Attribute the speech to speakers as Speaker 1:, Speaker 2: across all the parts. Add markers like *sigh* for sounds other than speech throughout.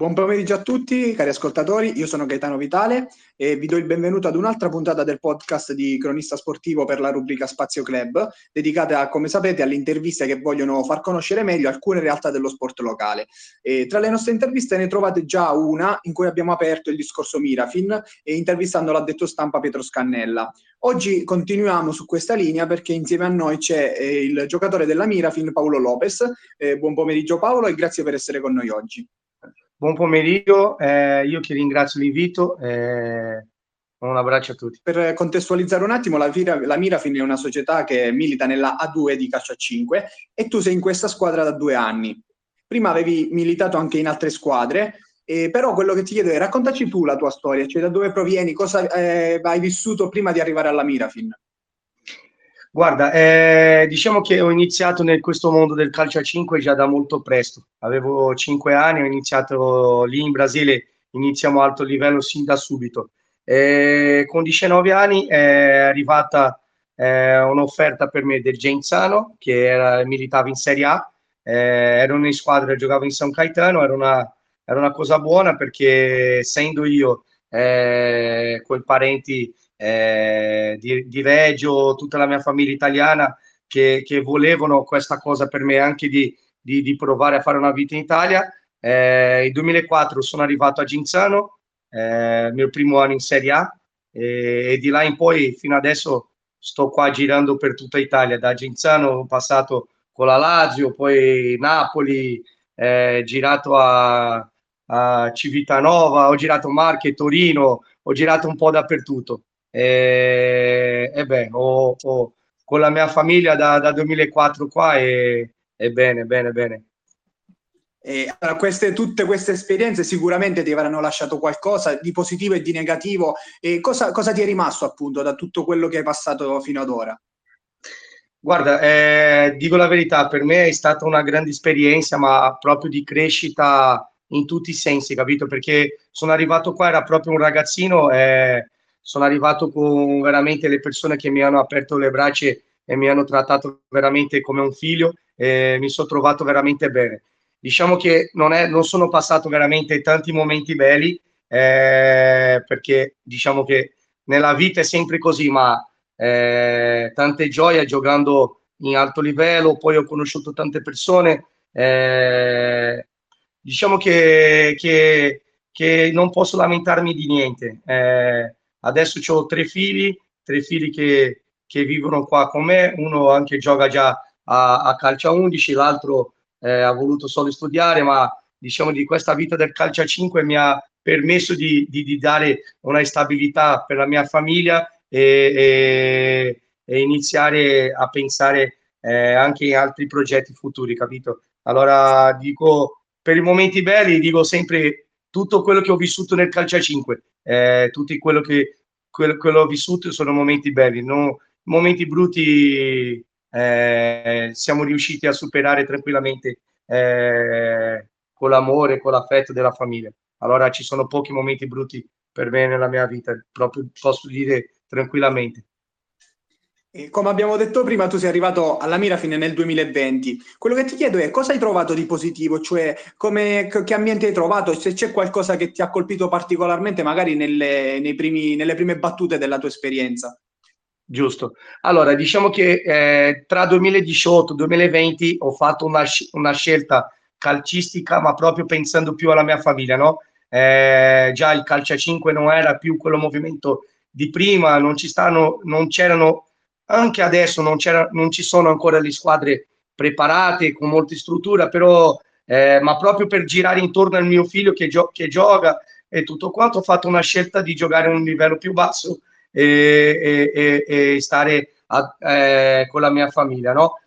Speaker 1: Buon pomeriggio a tutti, cari ascoltatori. Io sono Gaetano Vitale e vi do il benvenuto ad un'altra puntata del podcast di Cronista Sportivo per la rubrica Spazio Club, dedicata, come sapete, alle interviste che vogliono far conoscere meglio alcune realtà dello sport locale. E tra le nostre interviste ne trovate già una in cui abbiamo aperto il discorso Mirafin e intervistando l'addetto stampa Pietro Scannella. Oggi continuiamo su questa linea perché insieme a noi c'è eh, il giocatore della Mirafin, Paolo Lopez. Eh, buon pomeriggio Paolo e grazie per essere con noi oggi.
Speaker 2: Buon pomeriggio, eh, io che ringrazio l'invito. Eh, un abbraccio a tutti.
Speaker 1: Per contestualizzare un attimo, la, la Mirafin è una società che milita nella A2 di calcio a 5 e tu sei in questa squadra da due anni. Prima avevi militato anche in altre squadre, eh, però quello che ti chiedo è raccontaci tu la tua storia, cioè da dove provieni, cosa eh, hai vissuto prima di arrivare alla Mirafin.
Speaker 2: Guarda, eh, diciamo che ho iniziato in questo mondo del calcio a 5 già da molto presto. Avevo 5 anni, ho iniziato lì in Brasile, iniziamo alto livello sin da subito. Eh, con 19 anni è arrivata eh, un'offerta per me del Genzano, che era, militava in Serie A, eh, ero in squadra, giocavo in San Caetano, era una, era una cosa buona perché essendo io eh, con parenti eh, di, di, Reggio, tutta la mia famiglia italiana che, che volevano questa cosa per me anche di, di, di, provare a fare una vita in Italia. Eh, nel 2004 sono arrivato a Ginzano, eh, mio primo anno in Serie A e, e, di là in poi fino adesso sto qua girando per tutta Italia. Da Ginzano ho passato con la Lazio, poi Napoli, eh, girato a, a Civitanova, ho girato Marche, Torino, ho girato un po' dappertutto e, e beh, ho, ho, con la mia famiglia da, da 2004 qua e, e bene, bene, bene.
Speaker 1: E, allora, queste, tutte queste esperienze sicuramente ti avranno lasciato qualcosa di positivo e di negativo. E cosa, cosa ti è rimasto appunto da tutto quello che hai passato fino ad ora?
Speaker 2: Guarda, eh, dico la verità, per me è stata una grande esperienza, ma proprio di crescita in tutti i sensi, capito? Perché sono arrivato qua, era proprio un ragazzino, eh, sono arrivato con veramente le persone che mi hanno aperto le braccia e mi hanno trattato veramente come un figlio e mi sono trovato veramente bene. Diciamo che non, è, non sono passato veramente tanti momenti belli eh, perché diciamo che nella vita è sempre così, ma eh, tante gioie giocando in alto livello, poi ho conosciuto tante persone. Eh, diciamo che, che, che, non posso lamentarmi di niente. Eh, Adesso ho tre figli, tre figli che, che, vivono qua con me, uno anche gioca già a, a calcio a 11, l'altro eh, ha voluto solo studiare, ma diciamo di questa vita del calcio a 5 mi ha permesso di, di, di dare una stabilità per la mia famiglia e, e, e iniziare a pensare eh, anche a altri progetti futuri, capito? Allora dico, per i momenti belli dico sempre tutto quello che ho vissuto nel calcio a 5 eh, tutti quello che, quello, quello vissuto sono momenti belli, no? momenti brutti eh, siamo riusciti a superare tranquillamente eh, con l'amore, con l'affetto della famiglia. Allora ci sono pochi momenti brutti per me nella mia vita, proprio posso dire tranquillamente.
Speaker 1: Come abbiamo detto prima, tu sei arrivato alla Mirafine nel 2020. Quello che ti chiedo è cosa hai trovato di positivo, cioè come, che ambiente hai trovato, se c'è qualcosa che ti ha colpito particolarmente magari nelle, primi, nelle prime battute della tua esperienza.
Speaker 2: Giusto. Allora, diciamo che eh, tra 2018 e 2020 ho fatto una, una, scelta calcistica, ma proprio pensando più alla mia famiglia, no? Eh, già il calcio a 5 non era più quello movimento di prima, non, ci stanno, non c'erano anche adesso non, non ci sono ancora le squadre preparate con molte strutture, però eh, ma proprio per girare intorno al mio figlio che, gio- che, gioca e tutto quanto ho fatto una scelta di giocare a un livello più basso e, e, e stare a, eh, con la mia famiglia, no?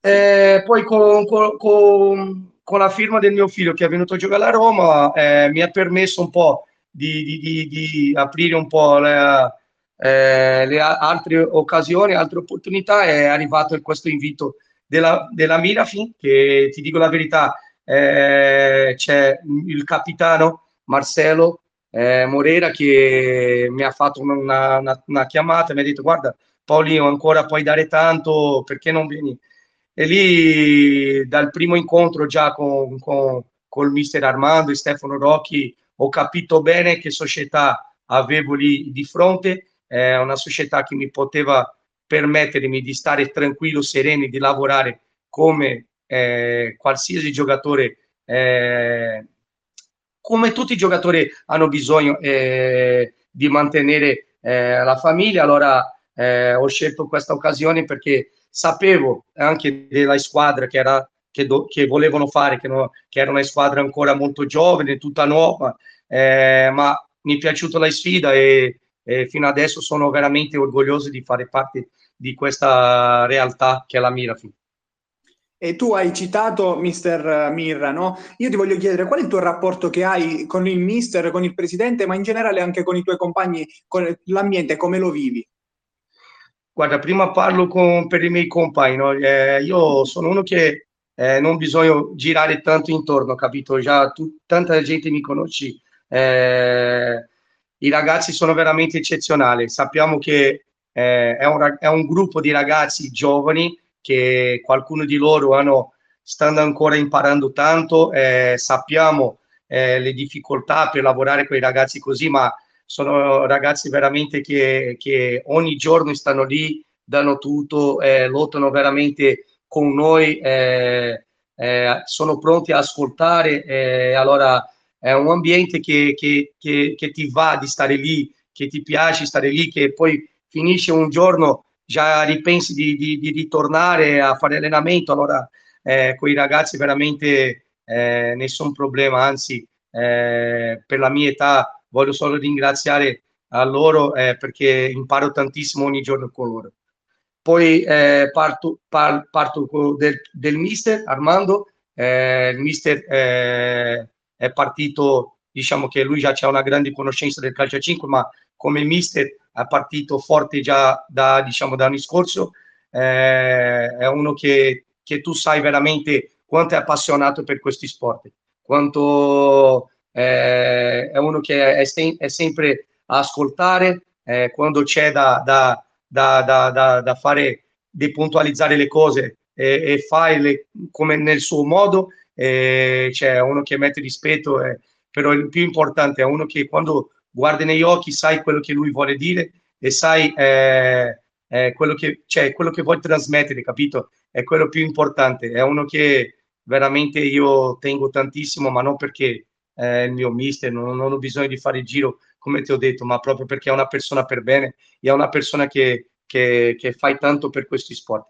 Speaker 2: Eh, poi con, con, con, con, la firma del mio figlio che è venuto a giocare a Roma eh, mi ha permesso un po' di, di, di, di aprire un po' la, eh, le altre occasioni, altre opportunità, è arrivato questo invito della, della Mirafin, che ti dico la verità, eh, c'è il capitano Marcelo eh, Morera che mi ha fatto una, una, una chiamata e mi ha detto guarda Paolino ancora puoi dare tanto, perché non vieni? E lì dal primo incontro già con, con, col mister Armando e Stefano Rocchi ho capito bene che società avevo lì di fronte, è una società che mi poteva permettermi di stare tranquillo, sereno, di lavorare come eh, qualsiasi giocatore, eh, come tutti i giocatori hanno bisogno eh, di mantenere eh, la famiglia, allora eh, ho scelto questa occasione perché sapevo anche della squadra che, era, che, do, che volevano fare, che, no, che, era una squadra ancora molto giovane, tutta nuova, eh, ma mi è piaciuta la sfida e, e, fino adesso sono veramente orgoglioso di fare parte di questa realtà che è la Mirafin.
Speaker 1: E tu hai citato Mister Mirra, no? Io ti voglio chiedere qual è il tuo rapporto che hai con il Mister, con il Presidente, ma in generale anche con i tuoi compagni, con l'ambiente, come lo vivi?
Speaker 2: Guarda, prima parlo con, per i miei compagni, no? eh, io sono uno che eh, non bisogna girare tanto intorno, capito? Già tu, tanta gente mi conosce, eh, i ragazzi sono veramente eccezionali, sappiamo che eh, è un, è un gruppo di ragazzi giovani che qualcuno di loro hanno, stanno ancora imparando tanto, eh, sappiamo eh, le difficoltà per lavorare con i ragazzi così, ma sono ragazzi veramente che, che ogni giorno stanno lì, danno tutto, eh, lottano veramente con noi, eh, eh, sono pronti a ascoltare, allora è un ambiente che, che, che, che ti va di stare lì, che ti piace stare lì, che poi finisce un giorno già ripensi di, di, di ritornare a fare allenamento, allora eh, con i ragazzi veramente eh, nessun problema, anzi eh, per la mia età voglio solo ringraziare a loro eh, perché imparo tantissimo ogni giorno con loro. Poi eh, parto, par, parto del, del, mister Armando, eh, il mister è partito, diciamo che lui già ha una grande conoscenza del calcio a 5, ma come mister è partito forte già da, diciamo, da anni scorso, eh, è uno che, che, tu sai veramente quanto è appassionato per questi sport, quanto eh, è uno che è, è, sempre a ascoltare, eh, quando c'è da, da, da, da, fare, di puntualizzare le cose e, e farle come nel suo modo, c'è cioè uno che mette rispetto, però il più importante è uno che quando guardi negli occhi, sai quello che lui vuole dire e sai eh, eh, quello, che, cioè, quello che vuoi trasmettere, capito? È quello più importante. È uno che veramente io tengo tantissimo, ma non perché è il mio mister, non, non ho bisogno di fare il giro, come ti ho detto, ma proprio perché è una persona per bene, è una persona che, che, che fai tanto per questi sport.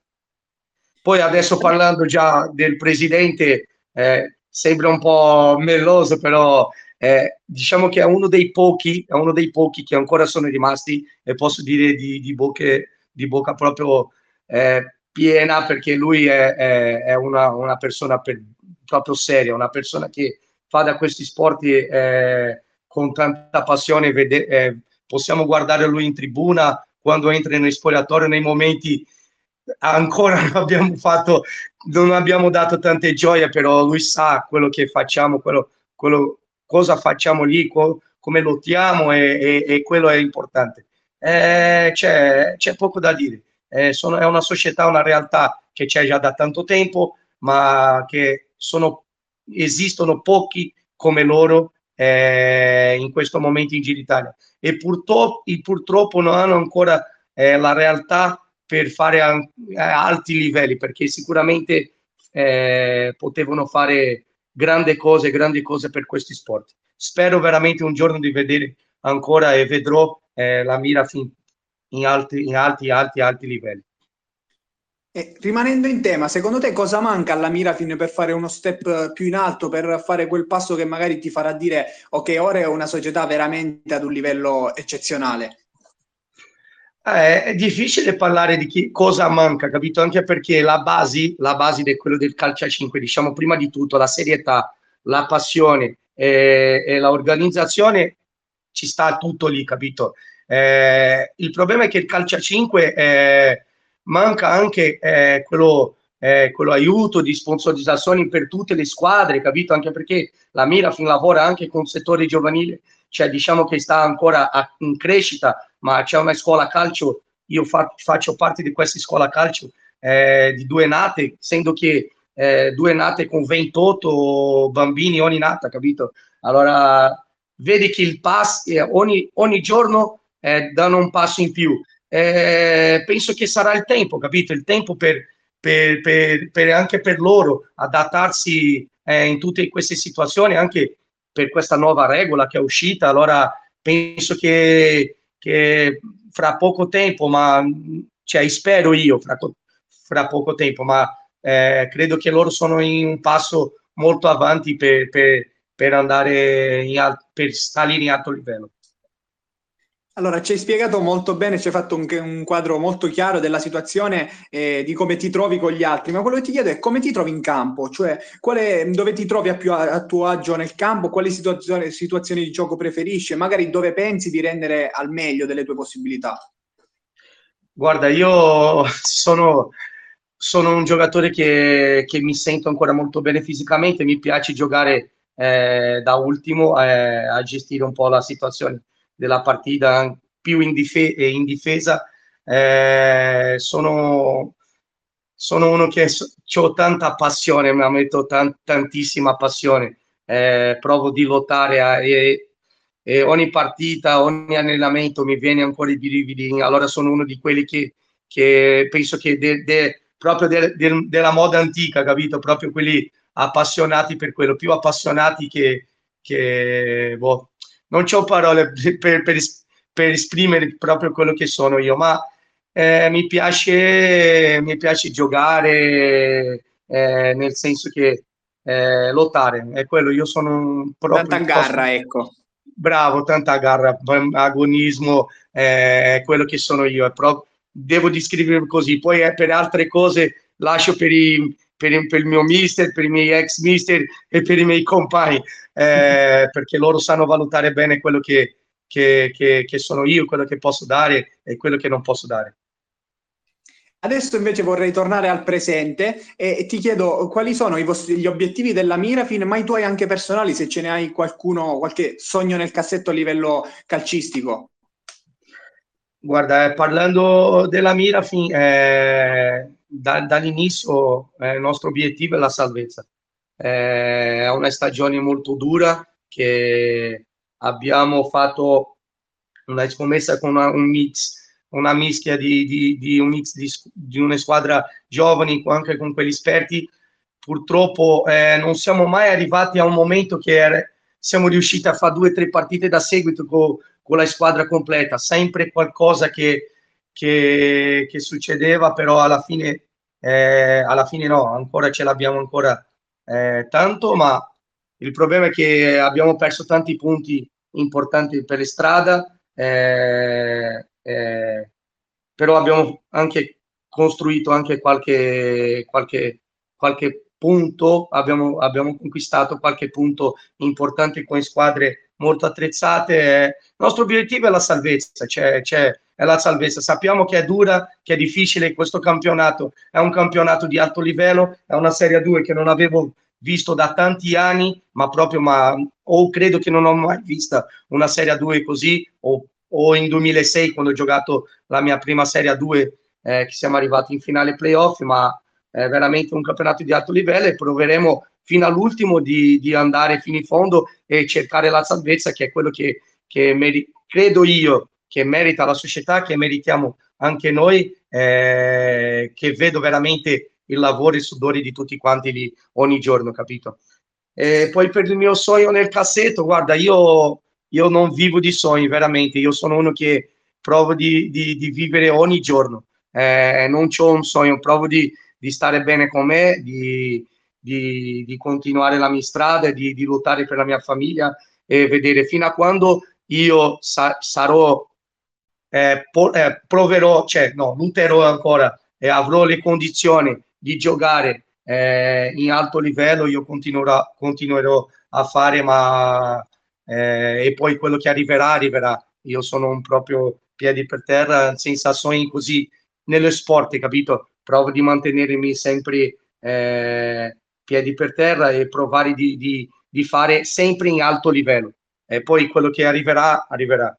Speaker 2: Poi adesso parlando già del presidente, eh, sembra un po' melloso, però eh, diciamo che è uno dei pochi, è uno dei pochi che ancora sono rimasti e posso dire di, di, bocche, di bocca proprio eh, piena perché lui è, è, è una, una, persona per, proprio seria, una persona che fa da questi sport eh, con tanta passione. Vede, eh, possiamo guardare lui in tribuna quando entra nel spogliatoio nei momenti ancora non abbiamo fatto, non abbiamo dato tante gioie, però lui sa quello che facciamo, quello, quello cosa facciamo lì, co- come lottiamo e, e, e, quello è importante. Eh, c'è, c'è, poco da dire. Eh, sono, è una società, una realtà che c'è già da tanto tempo, ma che sono, esistono pochi come loro eh, in questo momento in Giro Italia e purtroppo, purtroppo non hanno ancora eh, la realtà per fare a, a alti livelli perché sicuramente eh, potevano fare grandi cose, grandi cose per questi sport. Spero veramente un giorno di vedere ancora e vedrò eh, la mira fin in alti, in alti, alti, alti livelli.
Speaker 1: E rimanendo in tema, secondo te cosa manca alla Mirafin per fare uno step più in alto, per fare quel passo che magari ti farà dire ok, ora è una società veramente ad un livello eccezionale?
Speaker 2: Eh, è difficile parlare di chi, cosa manca, capito? Anche perché la base, la base di quello del calcio a 5, diciamo prima di tutto la serietà, la passione e, e l'organizzazione ci sta tutto lì, capito? Eh, il problema è che il calcio a 5 eh, manca anche eh, quello, eh, quello, aiuto di sponsorizzazione per tutte le squadre, capito? Anche perché la Mirafin lavora anche con il settore giovanile, cioè diciamo che sta ancora a, in crescita ma c'è una scuola calcio, io fa, faccio parte di questa scuola calcio eh, di due nate, essendo che eh, due nate con 28 bambini ogni nata, capito? Allora vedi che il pass eh, ogni, ogni giorno eh, danno un passo in più. Eh, penso che sarà il tempo, capito? Il tempo per, per, per, per anche per loro adattarsi eh, in tutte queste situazioni, anche per questa nuova regola che è uscita. Allora penso che, che fra poco tempo, ma cioè, spero io fra, fra poco tempo, ma eh, credo che loro sono in un passo molto avanti per, per, per andare in, per salire in alto livello.
Speaker 1: Allora, ci hai spiegato molto bene, ci hai fatto un, un quadro molto chiaro della situazione eh, di come ti trovi con gli altri, ma quello che ti chiedo è come ti trovi in campo, cioè quale, dove ti trovi a, più a, a, tuo agio nel campo, quali situazioni, situazioni di gioco preferisci, magari dove pensi di rendere al meglio delle tue possibilità.
Speaker 2: Guarda, io sono, sono un giocatore che, che, mi sento ancora molto bene fisicamente, mi piace giocare eh, da ultimo eh, a gestire un po' la situazione della partita più in, dife- in difesa. Eh, sono, sono, uno che ho tanta passione, mi metto tan- tantissima passione, eh, provo di lottare a, e, e, ogni partita, ogni allenamento mi viene ancora i brividi, allora sono uno di quelli che, che penso che de, de, proprio de, della moda antica, capito? Proprio quelli appassionati per quello, più appassionati che, che boh, non ho parole per, per, per, esprimere proprio quello che sono io, ma eh, mi, piace, mi piace giocare eh, nel senso che eh, lottare, è quello, io sono
Speaker 1: proprio... Tanta garra, posso... ecco.
Speaker 2: Bravo, tanta garra, agonismo, eh, è quello che sono io, è proprio, devo descriverlo così, poi eh, per altre cose lascio per i, per, per, il mio mister, per i miei ex mister e per i miei compagni, eh, *laughs* perché loro sanno valutare bene quello che, che, che, che sono io, quello che posso dare e quello che non posso dare.
Speaker 1: Adesso invece vorrei tornare al presente e ti chiedo quali sono i vostri, gli obiettivi della Mirafin, ma i tuoi anche personali, se ce ne hai qualcuno, qualche sogno nel cassetto a livello calcistico.
Speaker 2: Guarda, eh, parlando della Mirafin, eh, da, dall'inizio eh, il nostro obiettivo è la salvezza. Eh, è una stagione molto dura che abbiamo fatto una scommessa con una, un mix, una mischia di, di, di un mix di, di, una squadra giovani anche con quelli esperti. Purtroppo eh, non siamo mai arrivati a un momento che era, siamo riusciti a fare due o tre partite da seguito con, con la squadra completa, sempre qualcosa che che, che succedeva, però alla fine, eh, alla fine no, ancora ce l'abbiamo ancora eh, tanto, ma il problema è che abbiamo perso tanti punti importanti per le strade, eh, eh, però abbiamo anche costruito anche qualche, qualche, qualche punto, abbiamo, abbiamo conquistato qualche punto importante con squadre molto attrezzate. Il nostro obiettivo è la salvezza, cioè, cioè è la salvezza. Sappiamo che è dura, che è difficile questo campionato, è un campionato di alto livello, è una Serie 2 che non avevo visto da tanti anni, ma proprio, ma, o credo che non ho mai vista una Serie 2 così, o, o in 2006 quando ho giocato la mia prima Serie 2, eh, che siamo arrivati in finale playoff, ma è veramente un campionato di alto livello e proveremo fino all'ultimo di, di andare fino in fondo e cercare la salvezza, che è quello che, che meri- credo io che merita la società, che meritiamo anche noi, eh, che vedo veramente il lavoro e il sudore di tutti quanti lì ogni giorno, capito? E poi per il mio sogno nel cassetto, guarda, io, io non vivo di sogni, veramente, io sono uno che provo di, di, di vivere ogni giorno, eh, non ho un sogno, provo di, di, stare bene con me, di, di continuare la mia strada, di, lottare per la mia famiglia e vedere fino a quando io sa- sarò eh, po- eh, proverò, cioè no, lutterò ancora e avrò le condizioni di giocare eh, in alto livello, io continuerò, continuerò a fare, ma eh, e poi quello che arriverà, arriverà. Io sono un proprio piedi per terra, senza sogni così nello sport, capito? Provo di mantenermi sempre eh, piedi per terra e provare di, di, di fare sempre in alto livello. E poi quello che arriverà, arriverà.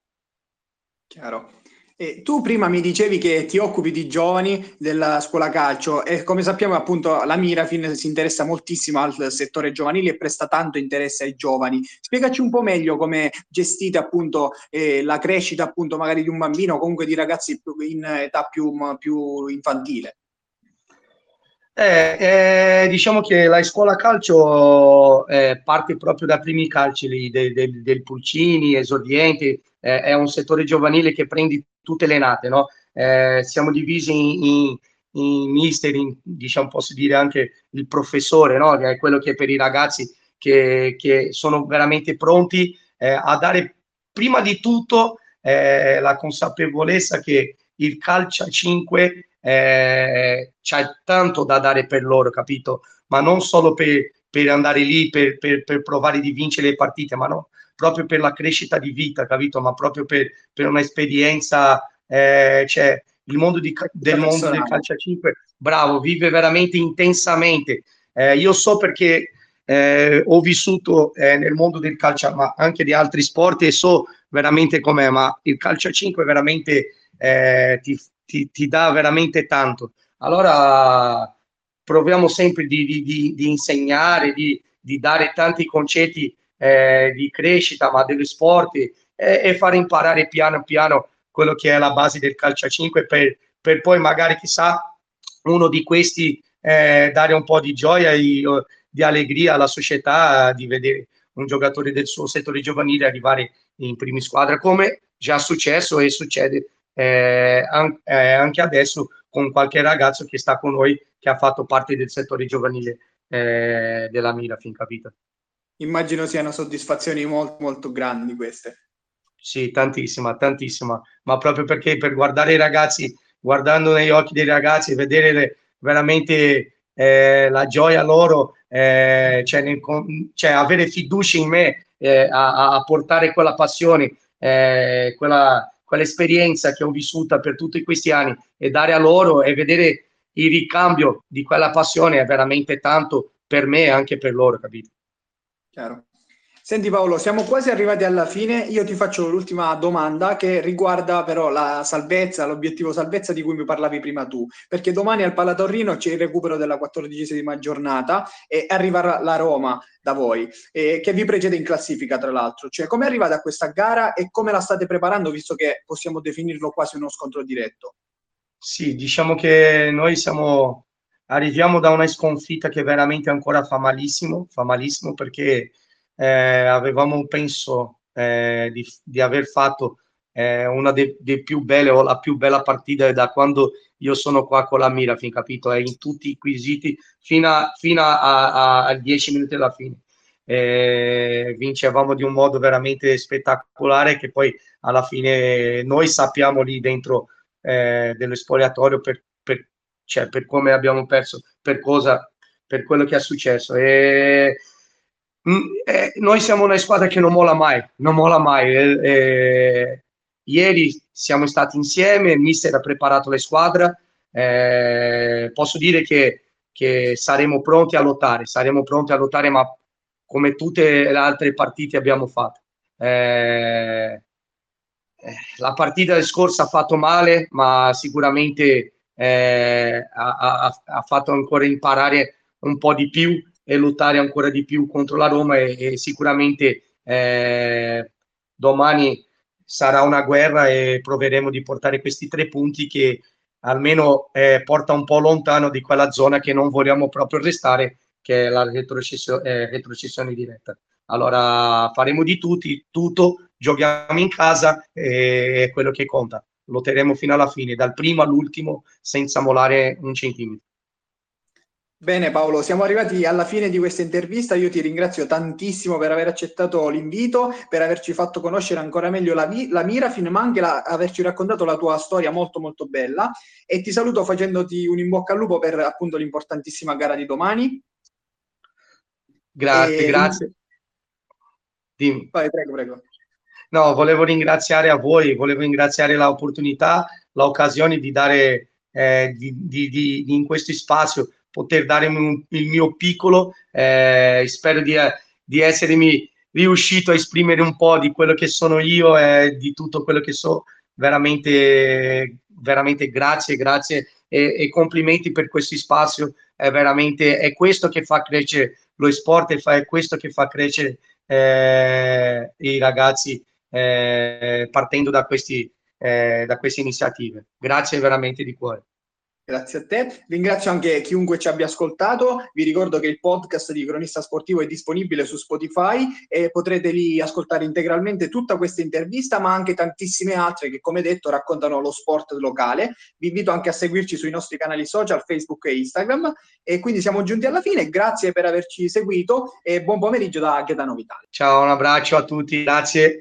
Speaker 1: Chiaro. E tu prima mi dicevi che ti occupi di giovani della scuola calcio e come sappiamo appunto la Mirafin si interessa moltissimo al settore giovanile e presta tanto interesse ai giovani. Spiegaci un po' meglio come gestite appunto eh, la crescita appunto magari di un bambino o comunque di ragazzi in età più, più infantile.
Speaker 2: Eh, eh, diciamo che la scuola calcio eh, parte proprio dai primi calci lì, del, del, del Pulcini, esordienti, eh, è un settore giovanile che prende tutte le nate, no? Eh, siamo divisi in, in, in mister, in, diciamo, posso dire anche il professore, no? Che è quello che è per i ragazzi che, che sono veramente pronti eh, a dare prima di tutto la consapevolezza che il calcio a 5 eh, c'è tanto da dare per loro, capito? Ma non solo per, per andare lì per, per, per, provare di vincere le partite, ma no, proprio per la crescita di vita, capito? Ma proprio per, per un'esperienza, eh, cioè il mondo di, del mondo del calcio a 5, bravo, vive veramente intensamente. Eh, io so perché eh, ho vissuto eh, nel mondo del calcio, ma anche di altri sport e so veramente com'è, ma il calcio a 5 veramente eh, ti, ti, ti dà veramente tanto. Allora proviamo sempre di, di, di, di insegnare, di, dare tanti concetti eh, di crescita, ma dello sport e, e, fare imparare piano piano quello che è la base del calcio a 5 per, per poi magari chissà uno di questi eh, dare un po' di gioia e di allegria alla società di vedere un giocatore del suo settore giovanile arrivare in prima squadra come già successo e succede eh, anche adesso con qualche ragazzo che sta con noi che ha fatto parte del settore giovanile eh, della Mira fin capito.
Speaker 1: Immagino siano soddisfazioni molto molto grandi queste.
Speaker 2: Sì, tantissima, tantissima, ma proprio perché per guardare i ragazzi, guardando negli occhi dei ragazzi, vedere le, veramente eh, la gioia loro, eh, cioè, nel, cioè, avere fiducia in me eh, a, a, portare quella passione, eh, quella, quell'esperienza che ho vissuta per tutti questi anni e dare a loro e vedere il ricambio di quella passione è veramente tanto per me e anche per loro, capito?
Speaker 1: Chiaro. Senti Paolo, siamo quasi arrivati alla fine. Io ti faccio l'ultima domanda che riguarda però la salvezza, l'obiettivo salvezza di cui mi parlavi prima tu, perché domani al Palatorrino c'è il recupero della quattordicesima giornata e arriverà la Roma da voi, eh, che vi precede in classifica tra l'altro. Cioè, come arrivate a questa gara e come la state preparando, visto che possiamo definirlo quasi uno scontro diretto?
Speaker 2: Sì, diciamo che noi siamo, arriviamo da una sconfitta che veramente ancora fa malissimo, fa malissimo perché eh, avevamo penso eh, di, di, aver fatto eh, una delle più belle o la più bella partita da quando io sono qua con la mira, fin capito? È in tutti i quesiti fino a, fino a, a, a 10 minuti alla fine. Eh, vincevamo di un modo veramente spettacolare che poi alla fine noi sappiamo lì dentro eh, dello spogliatorio per, per, cioè, per come abbiamo perso, per cosa, per quello che è successo. E, eh, noi siamo una squadra che non molla mai, non molla mai. Eh, eh, ieri siamo stati insieme, mister ha preparato la squadra. Eh, posso dire che, che, saremo pronti a lottare, saremo pronti a lottare, ma come tutte le altre partite abbiamo fatto. Eh, la partita scorsa ha fatto male, ma sicuramente ha, ha, ha fatto ancora imparare un po' di più e lottare ancora di più contro la Roma e, e sicuramente eh, domani sarà una guerra e proveremo di portare questi tre punti che almeno eh, porta un po' lontano di quella zona che non vogliamo proprio restare, che è la retrocessione, eh, retrocessione diretta. Allora faremo di tutti, tutto, giochiamo in casa e è quello che conta. Lotteremo fino alla fine, dal primo all'ultimo, senza molare un centimetro.
Speaker 1: Bene Paolo, siamo arrivati alla fine di questa intervista. Io ti ringrazio tantissimo per aver accettato l'invito, per averci fatto conoscere ancora meglio la, la Mirafin, ma anche la, averci raccontato la tua storia molto molto bella. E ti saluto facendoti un in bocca al lupo per appunto l'importantissima gara di domani.
Speaker 2: Grazie, e... grazie.
Speaker 1: Dimmi. Vai, prego, prego.
Speaker 2: No, volevo ringraziare a voi, volevo ringraziare l'opportunità, l'occasione di dare eh, di, di, di, in questo spazio poter dare il mio piccolo, eh, spero di, di essermi riuscito a esprimere un po' di quello che sono io e di tutto quello che so veramente, veramente grazie, grazie e, e, complimenti per questo spazio. È veramente è questo che fa crescere lo sport, è questo che fa crescere eh, i ragazzi eh, partendo da, questi, eh, da queste iniziative. Grazie veramente di cuore.
Speaker 1: Grazie a te. Ringrazio anche chiunque ci abbia ascoltato. Vi ricordo che il podcast di Cronista Sportivo è disponibile su Spotify e potrete lì ascoltare integralmente tutta questa intervista, ma anche tantissime altre che, come detto, raccontano lo sport locale. Vi invito anche a seguirci sui nostri canali social, Facebook e Instagram. E quindi siamo giunti alla fine. Grazie per averci seguito e buon pomeriggio da Gaetano Vitale.
Speaker 2: Ciao, un abbraccio a tutti. Grazie.